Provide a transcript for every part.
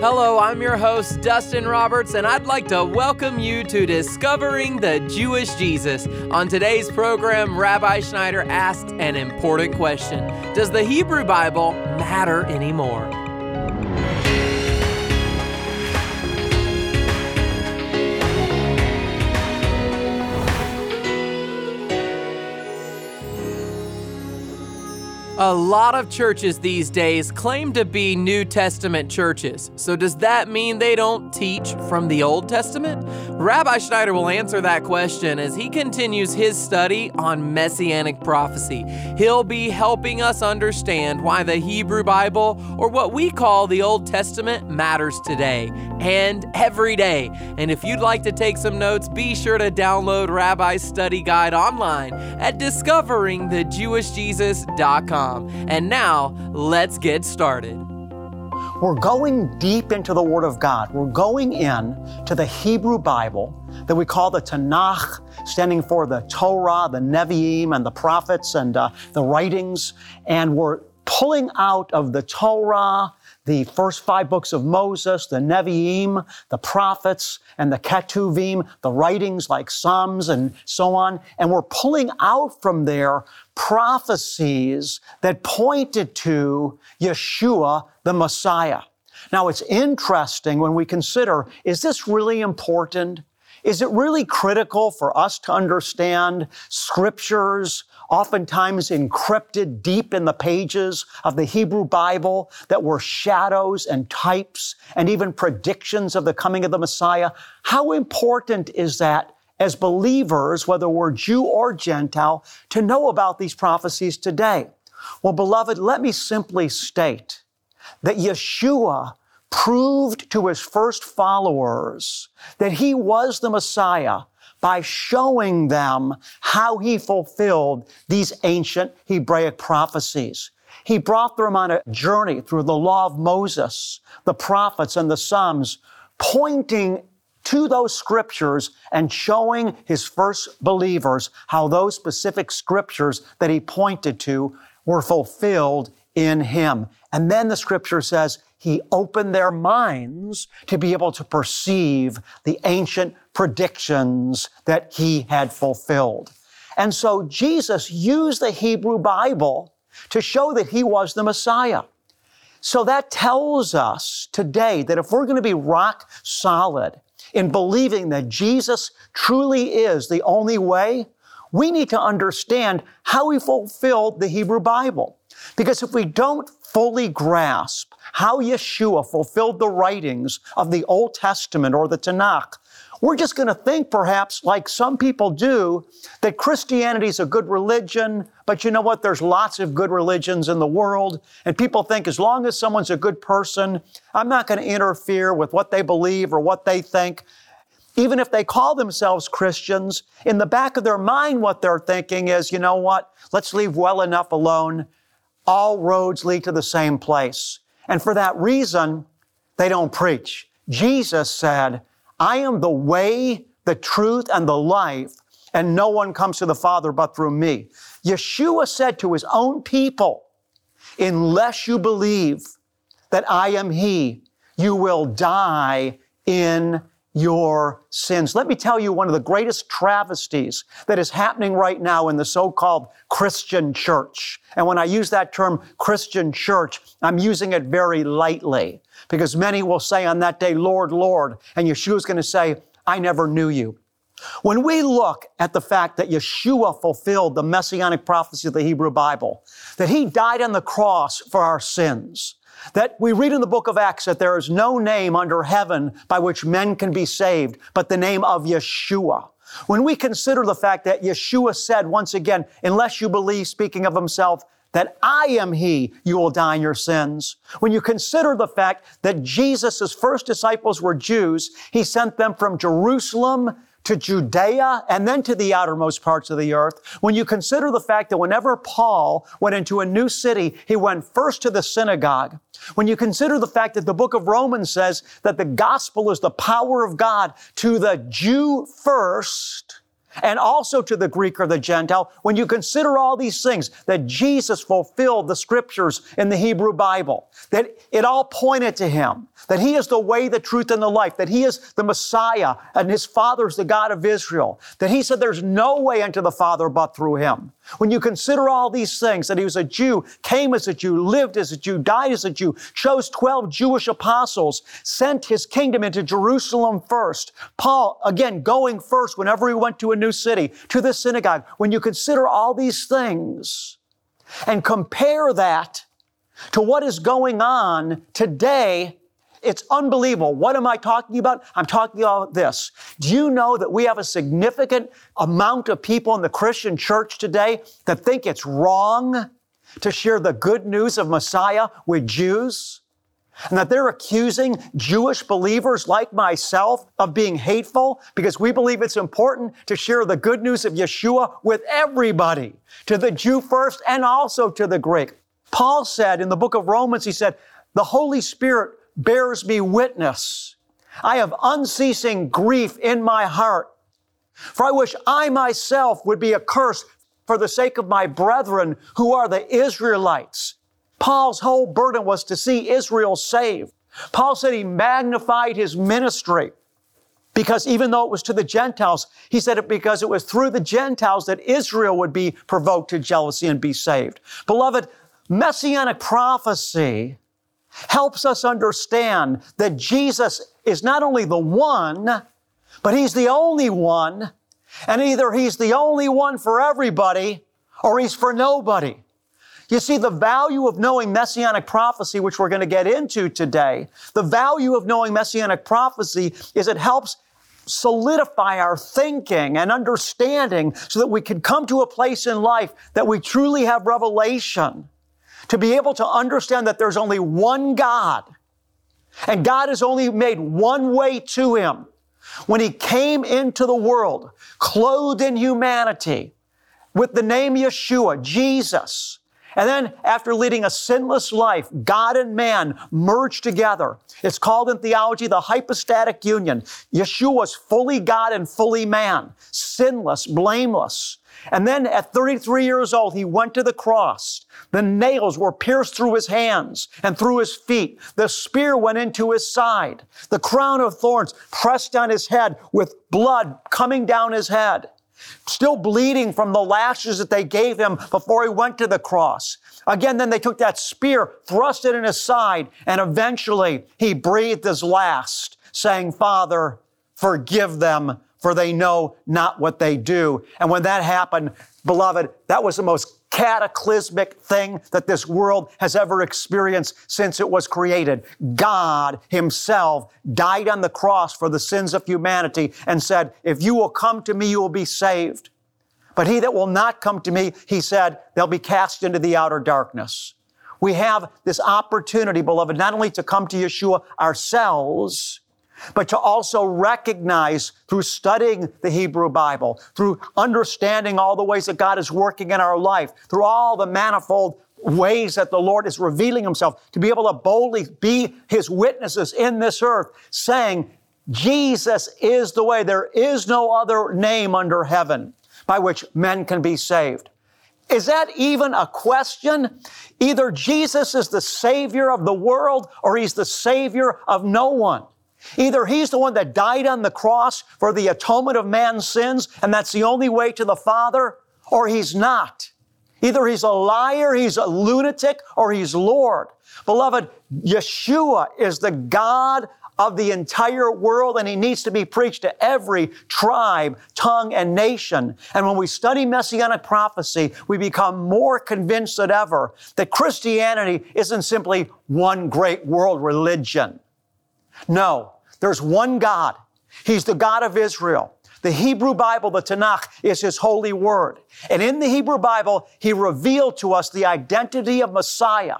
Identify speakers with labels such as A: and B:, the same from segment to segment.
A: Hello, I'm your host, Dustin Roberts, and I'd like to welcome you to Discovering the Jewish Jesus. On today's program, Rabbi Schneider asked an important question Does the Hebrew Bible matter anymore? A lot of churches these days claim to be New Testament churches. So, does that mean they don't teach from the Old Testament? Rabbi Schneider will answer that question as he continues his study on messianic prophecy. He'll be helping us understand why the Hebrew Bible, or what we call the Old Testament, matters today and every day. And if you'd like to take some notes, be sure to download Rabbi's study guide online at discoveringthejewishjesus.com. And now, let's get started.
B: We're going deep into the Word of God. We're going in to the Hebrew Bible that we call the Tanakh, standing for the Torah, the Nevi'im, and the prophets and uh, the writings. And we're pulling out of the Torah the first five books of Moses, the Nevi'im, the prophets, and the Ketuvim, the writings like Psalms and so on. And we're pulling out from there prophecies that pointed to Yeshua, the Messiah. Now, it's interesting when we consider is this really important? Is it really critical for us to understand scriptures, oftentimes encrypted deep in the pages of the Hebrew Bible, that were shadows and types and even predictions of the coming of the Messiah? How important is that as believers, whether we're Jew or Gentile, to know about these prophecies today? Well, beloved, let me simply state that Yeshua proved to his first followers that he was the Messiah by showing them how he fulfilled these ancient Hebraic prophecies. He brought them on a journey through the law of Moses, the prophets, and the Psalms, pointing to those scriptures and showing his first believers how those specific scriptures that he pointed to were fulfilled in him. And then the scripture says he opened their minds to be able to perceive the ancient predictions that he had fulfilled. And so Jesus used the Hebrew Bible to show that he was the Messiah. So that tells us today that if we're going to be rock solid in believing that Jesus truly is the only way, we need to understand how he fulfilled the Hebrew Bible. Because if we don't fully grasp how Yeshua fulfilled the writings of the Old Testament or the Tanakh, we're just going to think perhaps like some people do that Christianity is a good religion, but you know what? There's lots of good religions in the world. And people think as long as someone's a good person, I'm not going to interfere with what they believe or what they think. Even if they call themselves Christians, in the back of their mind, what they're thinking is, you know what? Let's leave well enough alone. All roads lead to the same place. And for that reason, they don't preach. Jesus said, I am the way, the truth, and the life, and no one comes to the Father but through me. Yeshua said to his own people, unless you believe that I am He, you will die in your sins. Let me tell you one of the greatest travesties that is happening right now in the so-called Christian church. And when I use that term Christian church, I'm using it very lightly because many will say on that day, Lord, Lord, and Yeshua's going to say, I never knew you. When we look at the fact that Yeshua fulfilled the messianic prophecy of the Hebrew Bible, that he died on the cross for our sins, that we read in the book of Acts that there is no name under heaven by which men can be saved but the name of Yeshua. When we consider the fact that Yeshua said once again, unless you believe, speaking of himself, that I am He, you will die in your sins. When you consider the fact that Jesus' first disciples were Jews, He sent them from Jerusalem to Judea and then to the outermost parts of the earth, when you consider the fact that whenever Paul went into a new city, he went first to the synagogue, when you consider the fact that the book of Romans says that the gospel is the power of God to the Jew first and also to the Greek or the Gentile, when you consider all these things, that Jesus fulfilled the scriptures in the Hebrew Bible, that it all pointed to Him, that He is the way, the truth, and the life, that He is the Messiah, and His Father is the God of Israel, that He said there's no way into the Father but through Him. When you consider all these things, that he was a Jew, came as a Jew, lived as a Jew, died as a Jew, chose 12 Jewish apostles, sent his kingdom into Jerusalem first. Paul, again, going first whenever he went to a new city, to the synagogue. When you consider all these things and compare that to what is going on today it's unbelievable. What am I talking about? I'm talking about this. Do you know that we have a significant amount of people in the Christian church today that think it's wrong to share the good news of Messiah with Jews? And that they're accusing Jewish believers like myself of being hateful because we believe it's important to share the good news of Yeshua with everybody, to the Jew first and also to the Greek. Paul said in the book of Romans, he said, the Holy Spirit bears me witness. I have unceasing grief in my heart. For I wish I myself would be accursed for the sake of my brethren who are the Israelites. Paul's whole burden was to see Israel saved. Paul said he magnified his ministry because even though it was to the Gentiles, he said it because it was through the Gentiles that Israel would be provoked to jealousy and be saved. Beloved, messianic prophecy helps us understand that Jesus is not only the one, but He's the only one. And either He's the only one for everybody or He's for nobody. You see, the value of knowing messianic prophecy, which we're going to get into today, the value of knowing messianic prophecy is it helps solidify our thinking and understanding so that we can come to a place in life that we truly have revelation to be able to understand that there's only one God and God has only made one way to him. When he came into the world, clothed in humanity, with the name Yeshua, Jesus, and then after leading a sinless life, God and man merged together. It's called in theology the hypostatic union. Yeshua was fully God and fully man, sinless, blameless. And then at 33 years old, he went to the cross. The nails were pierced through his hands and through his feet. The spear went into his side. The crown of thorns pressed on his head with blood coming down his head. Still bleeding from the lashes that they gave him before he went to the cross. Again, then they took that spear, thrust it in his side, and eventually he breathed his last, saying, Father, forgive them for they know not what they do. And when that happened, beloved, that was the most cataclysmic thing that this world has ever experienced since it was created. God Himself died on the cross for the sins of humanity and said, If you will come to me, you will be saved. But he that will not come to me, He said, they'll be cast into the outer darkness. We have this opportunity, beloved, not only to come to Yeshua ourselves, but to also recognize through studying the Hebrew Bible, through understanding all the ways that God is working in our life, through all the manifold ways that the Lord is revealing Himself, to be able to boldly be His witnesses in this earth, saying, Jesus is the way. There is no other name under heaven by which men can be saved. Is that even a question? Either Jesus is the Savior of the world or He's the Savior of no one. Either he's the one that died on the cross for the atonement of man's sins, and that's the only way to the Father, or he's not. Either he's a liar, he's a lunatic, or he's Lord. Beloved, Yeshua is the God of the entire world, and he needs to be preached to every tribe, tongue, and nation. And when we study messianic prophecy, we become more convinced than ever that Christianity isn't simply one great world religion. No, there's one God. He's the God of Israel. The Hebrew Bible, the Tanakh, is His holy word. And in the Hebrew Bible, He revealed to us the identity of Messiah.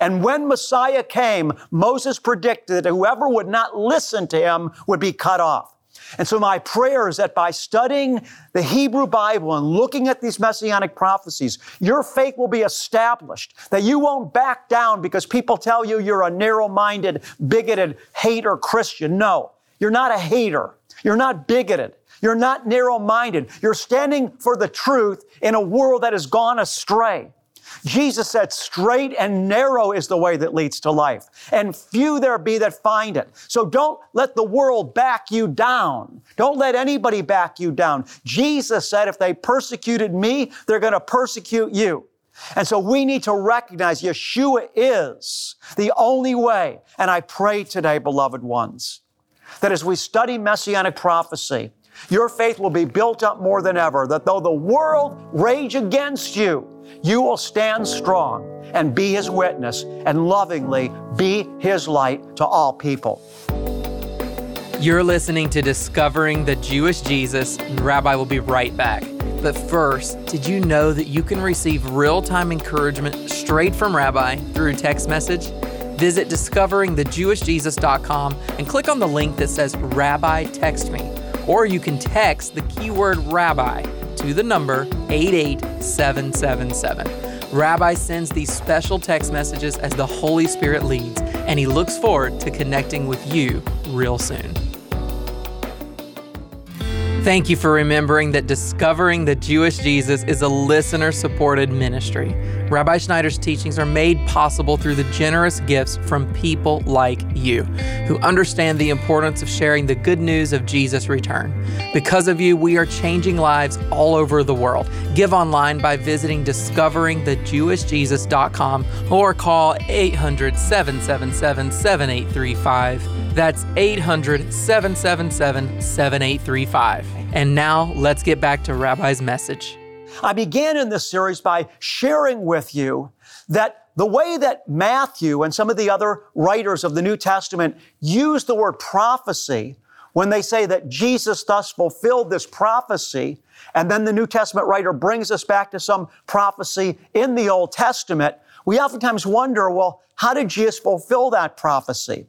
B: And when Messiah came, Moses predicted that whoever would not listen to him would be cut off. And so my prayer is that by studying the Hebrew Bible and looking at these messianic prophecies, your faith will be established, that you won't back down because people tell you you're a narrow-minded, bigoted hater Christian. No, you're not a hater. You're not bigoted. You're not narrow minded. You're standing for the truth in a world that has gone astray. Jesus said, straight and narrow is the way that leads to life, and few there be that find it. So don't let the world back you down. Don't let anybody back you down. Jesus said, if they persecuted me, they're going to persecute you. And so we need to recognize Yeshua is the only way. And I pray today, beloved ones, that as we study messianic prophecy, your faith will be built up more than ever, that though the world rage against you, you will stand strong and be His witness and lovingly be His light to all people.
A: You're listening to Discovering the Jewish Jesus, and Rabbi will be right back. But first, did you know that you can receive real time encouragement straight from Rabbi through text message? Visit discoveringthejewishjesus.com and click on the link that says Rabbi Text Me or you can text the keyword rabbi to the number 88777. Rabbi sends these special text messages as the Holy Spirit leads, and he looks forward to connecting with you real soon. Thank you for remembering that Discovering the Jewish Jesus is a listener supported ministry. Rabbi Schneider's teachings are made possible through the generous gifts from people like you who understand the importance of sharing the good news of Jesus' return. Because of you, we are changing lives all over the world. Give online by visiting discoveringthejewishjesus.com or call 800 777 7835. That's 800 777 7835. And now let's get back to Rabbi's message.
B: I began in this series by sharing with you that the way that Matthew and some of the other writers of the New Testament use the word prophecy when they say that Jesus thus fulfilled this prophecy, and then the New Testament writer brings us back to some prophecy in the Old Testament, we oftentimes wonder, well, how did Jesus fulfill that prophecy?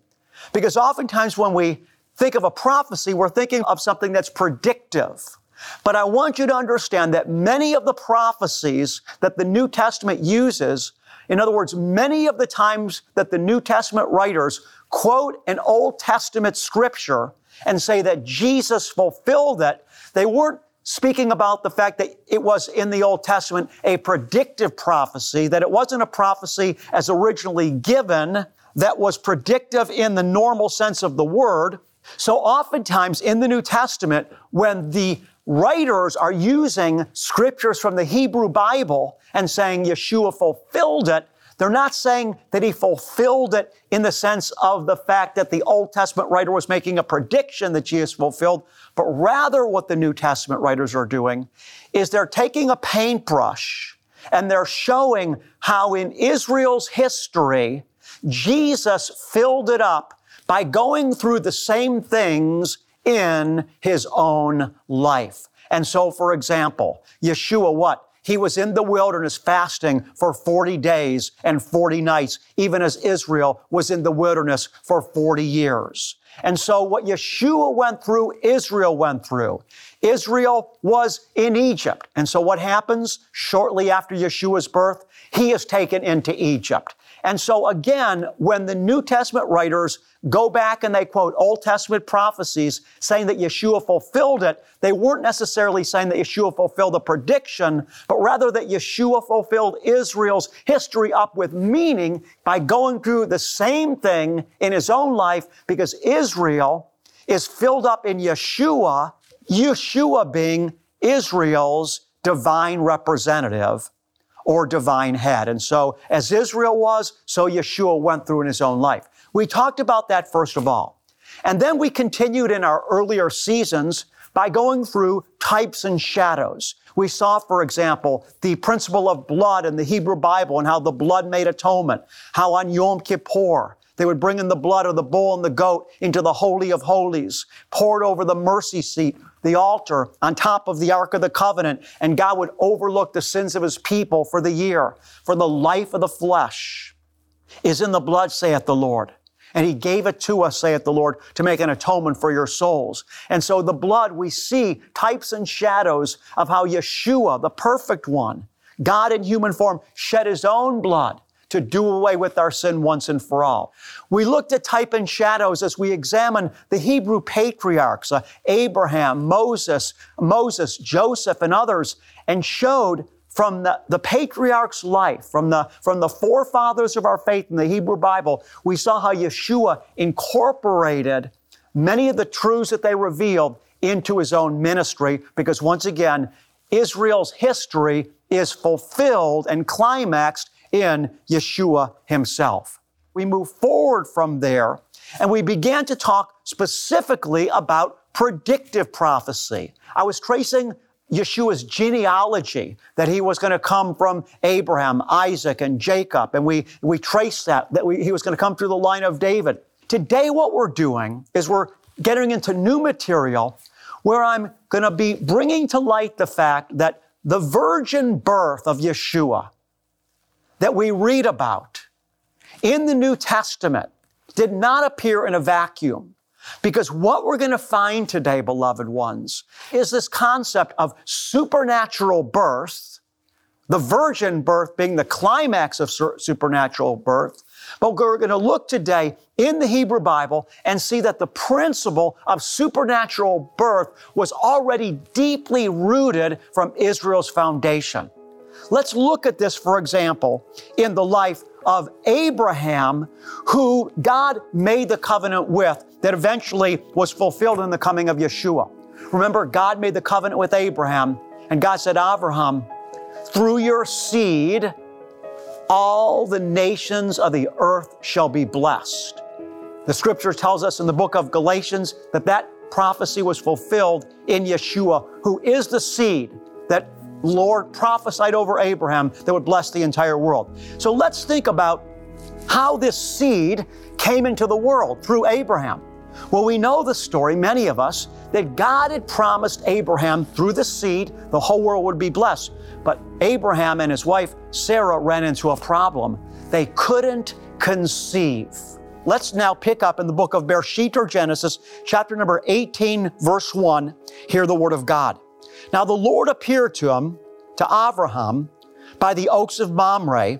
B: Because oftentimes when we think of a prophecy, we're thinking of something that's predictive. But I want you to understand that many of the prophecies that the New Testament uses, in other words, many of the times that the New Testament writers quote an Old Testament scripture and say that Jesus fulfilled it, they weren't speaking about the fact that it was in the Old Testament a predictive prophecy, that it wasn't a prophecy as originally given that was predictive in the normal sense of the word. So oftentimes in the New Testament, when the writers are using scriptures from the Hebrew Bible and saying Yeshua fulfilled it. They're not saying that he fulfilled it in the sense of the fact that the Old Testament writer was making a prediction that Jesus fulfilled, but rather what the New Testament writers are doing is they're taking a paintbrush and they're showing how in Israel's history, Jesus filled it up by going through the same things in his own life. And so, for example, Yeshua, what? He was in the wilderness fasting for 40 days and 40 nights, even as Israel was in the wilderness for 40 years. And so what Yeshua went through, Israel went through. Israel was in Egypt. And so what happens shortly after Yeshua's birth? He is taken into Egypt. And so again, when the New Testament writers go back and they quote Old Testament prophecies saying that Yeshua fulfilled it, they weren't necessarily saying that Yeshua fulfilled the prediction, but rather that Yeshua fulfilled Israel's history up with meaning by going through the same thing in his own life because Israel is filled up in Yeshua, Yeshua being Israel's divine representative or divine head. And so, as Israel was, so Yeshua went through in his own life. We talked about that first of all. And then we continued in our earlier seasons by going through types and shadows. We saw, for example, the principle of blood in the Hebrew Bible and how the blood made atonement, how on Yom Kippur, they would bring in the blood of the bull and the goat into the Holy of Holies, poured over the mercy seat, the altar, on top of the Ark of the Covenant, and God would overlook the sins of His people for the year. For the life of the flesh is in the blood, saith the Lord. And he gave it to us, saith the Lord, to make an atonement for your souls. And so the blood, we see types and shadows of how Yeshua, the perfect one, God in human form, shed his own blood to do away with our sin once and for all. We looked at type and shadows as we examined the Hebrew patriarchs, uh, Abraham, Moses, Moses, Joseph, and others, and showed from the, the patriarch's life, from the, from the forefathers of our faith in the Hebrew Bible, we saw how Yeshua incorporated many of the truths that they revealed into his own ministry because once again, Israel's history is fulfilled and climaxed in Yeshua himself. We move forward from there and we began to talk specifically about predictive prophecy. I was tracing Yeshua's genealogy, that he was going to come from Abraham, Isaac, and Jacob. And we, we traced that, that we, he was going to come through the line of David. Today, what we're doing is we're getting into new material where I'm going to be bringing to light the fact that the virgin birth of Yeshua that we read about in the New Testament did not appear in a vacuum. Because what we're going to find today, beloved ones, is this concept of supernatural birth, the virgin birth being the climax of supernatural birth. But we're going to look today in the Hebrew Bible and see that the principle of supernatural birth was already deeply rooted from Israel's foundation. Let's look at this, for example, in the life of Abraham, who God made the covenant with that eventually was fulfilled in the coming of Yeshua. Remember, God made the covenant with Abraham, and God said, Abraham, through your seed, all the nations of the earth shall be blessed. The scripture tells us in the book of Galatians that that prophecy was fulfilled in Yeshua, who is the seed that Lord prophesied over Abraham that would bless the entire world. So let's think about how this seed came into the world through Abraham. Well, we know the story, many of us, that God had promised Abraham through the seed, the whole world would be blessed. But Abraham and his wife Sarah ran into a problem. They couldn't conceive. Let's now pick up in the book of Bereshit or Genesis, chapter number 18, verse 1. Hear the word of God. Now the Lord appeared to him, to Abraham, by the oaks of Mamre.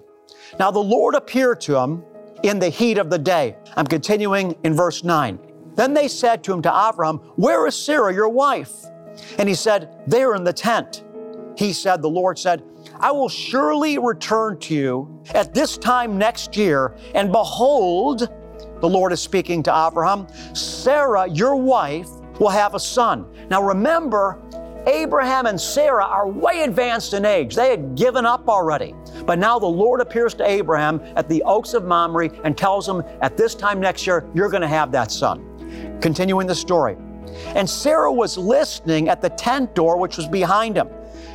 B: Now the Lord appeared to him in the heat of the day. I'm continuing in verse 9. Then they said to him, to Abraham, Where is Sarah, your wife? And he said, There in the tent. He said, The Lord said, I will surely return to you at this time next year, and behold, the Lord is speaking to Abraham, Sarah, your wife, will have a son. Now remember, Abraham and Sarah are way advanced in age. They had given up already. But now the Lord appears to Abraham at the oaks of Mamre and tells him, at this time next year, you're going to have that son. Continuing the story. And Sarah was listening at the tent door, which was behind him.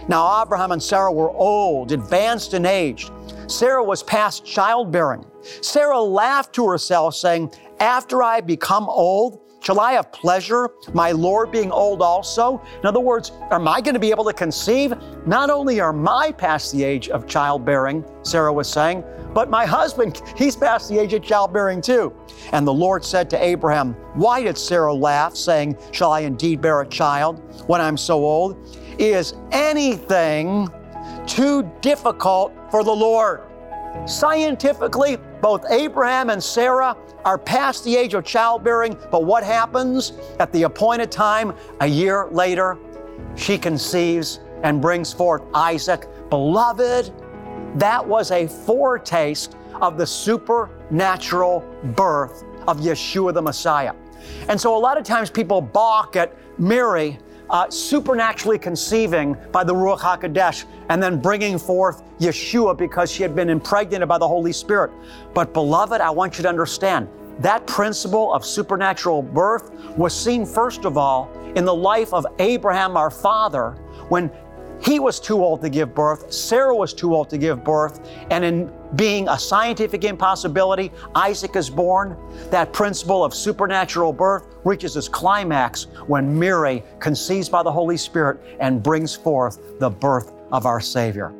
B: Now, Abraham and Sarah were old, advanced in age. Sarah was past childbearing. Sarah laughed to herself, saying, After I become old, Shall I have pleasure, my Lord being old also? In other words, am I going to be able to conceive? Not only am I past the age of childbearing, Sarah was saying, but my husband, he's past the age of childbearing too. And the Lord said to Abraham, Why did Sarah laugh, saying, Shall I indeed bear a child when I'm so old? Is anything too difficult for the Lord? Scientifically, both Abraham and Sarah are past the age of childbearing, but what happens at the appointed time, a year later, she conceives and brings forth Isaac. Beloved, that was a foretaste of the supernatural birth of Yeshua the Messiah. And so a lot of times people balk at Mary uh, supernaturally conceiving by the Ruach HaKodesh and then bringing forth Yeshua because she had been impregnated by the Holy Spirit. But, beloved, I want you to understand that principle of supernatural birth was seen, first of all, in the life of Abraham, our father, when he was too old to give birth, Sarah was too old to give birth, and in being a scientific impossibility, Isaac is born. That principle of supernatural birth reaches its climax when Mary conceives by the Holy Spirit and brings forth the birth of our Savior.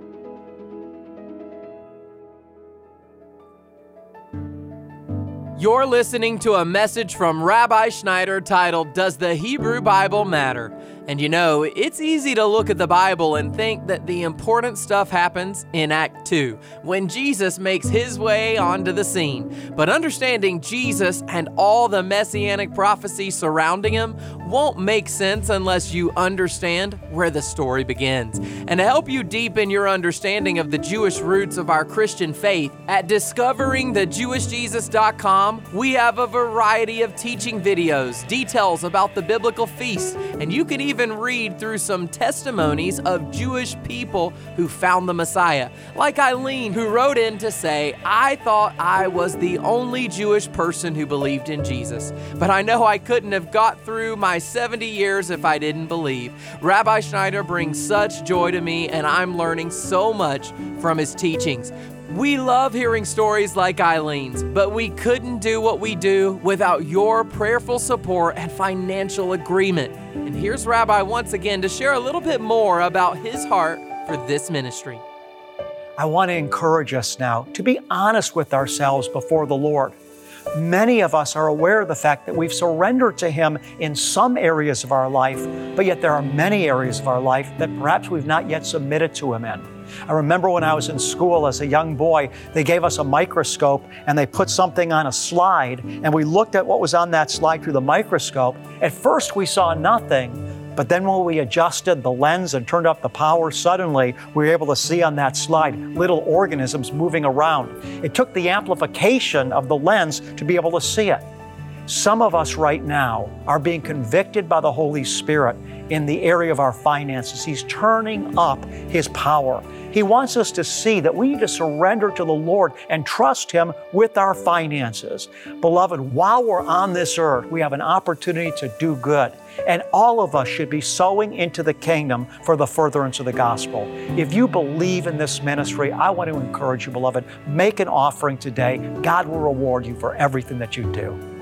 A: You're listening to a message from Rabbi Schneider titled, Does the Hebrew Bible Matter? And you know, it's easy to look at the Bible and think that the important stuff happens in Act 2, when Jesus makes his way onto the scene. But understanding Jesus and all the messianic prophecy surrounding him won't make sense unless you understand where the story begins. And to help you deepen your understanding of the Jewish roots of our Christian faith, at discoveringthejewishjesus.com, we have a variety of teaching videos, details about the biblical feasts, and you can even read through some testimonies of Jewish people who found the Messiah, like Eileen, who wrote in to say, I thought I was the only Jewish person who believed in Jesus, but I know I couldn't have got through my 70 years if I didn't believe. Rabbi Schneider brings such joy to me, and I'm learning so much from his teachings. We love hearing stories like Eileen's, but we couldn't do what we do without your prayerful support and financial agreement. And here's Rabbi once again to share a little bit more about his heart for this ministry.
B: I want to encourage us now to be honest with ourselves before the Lord. Many of us are aware of the fact that we've surrendered to Him in some areas of our life, but yet there are many areas of our life that perhaps we've not yet submitted to Him in. I remember when I was in school as a young boy, they gave us a microscope and they put something on a slide, and we looked at what was on that slide through the microscope. At first, we saw nothing, but then when we adjusted the lens and turned up the power, suddenly we were able to see on that slide little organisms moving around. It took the amplification of the lens to be able to see it. Some of us right now are being convicted by the Holy Spirit in the area of our finances. He's turning up His power. He wants us to see that we need to surrender to the Lord and trust Him with our finances. Beloved, while we're on this earth, we have an opportunity to do good. And all of us should be sowing into the kingdom for the furtherance of the gospel. If you believe in this ministry, I want to encourage you, beloved, make an offering today. God will reward you for everything that you do.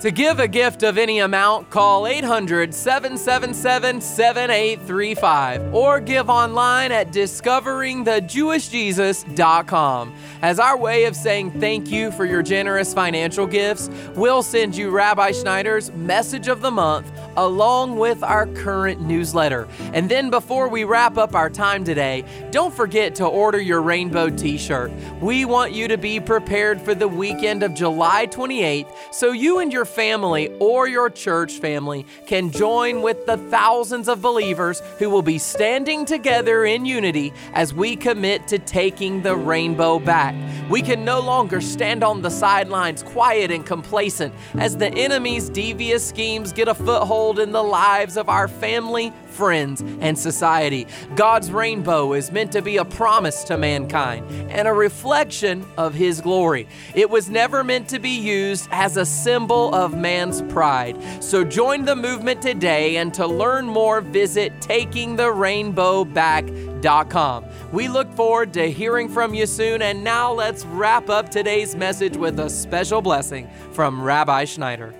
A: To give a gift of any amount, call 800 777 7835 or give online at discoveringthejewishjesus.com. As our way of saying thank you for your generous financial gifts, we'll send you Rabbi Schneider's Message of the Month along with our current newsletter. And then before we wrap up our time today, don't forget to order your rainbow t shirt. We want you to be prepared for the weekend of July 28th so you and your family or your church family can join with the thousands of believers who will be standing together in unity as we commit to taking the rainbow back. We can no longer stand on the sidelines quiet and complacent as the enemy's devious schemes get a foothold in the lives of our family, friends, and society. God's rainbow is meant to be a promise to mankind and a reflection of His glory. It was never meant to be used as a symbol of man's pride. So join the movement today, and to learn more, visit takingtherainbowback.com. We look forward to hearing from you soon, and now let's wrap up today's message with a special blessing from Rabbi Schneider.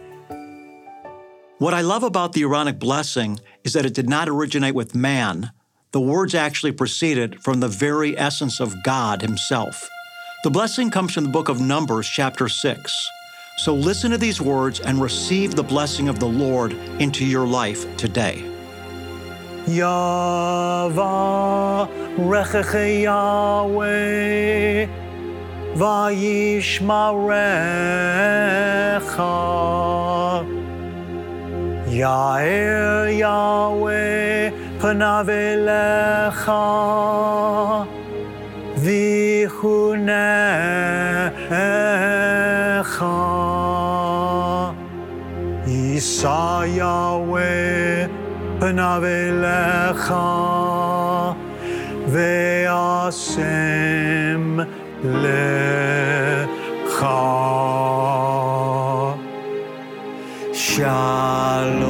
B: What I love about the Aaronic blessing is that it did not originate with man. The words actually proceeded from the very essence of God Himself. The blessing comes from the book of Numbers, chapter 6. So listen to these words and receive the blessing of the Lord into your life today. Yahweh vayishmarecha Yair Yahweh panav elecha vichunecha Yisa Yahweh panav elecha ve'asem lecha Shalom.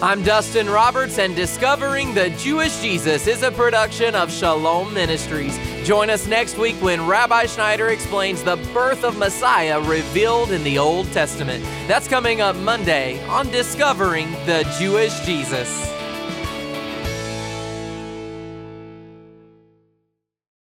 A: I'm Dustin Roberts, and Discovering the Jewish Jesus is a production of Shalom Ministries. Join us next week when Rabbi Schneider explains the birth of Messiah revealed in the Old Testament. That's coming up Monday on Discovering the Jewish Jesus.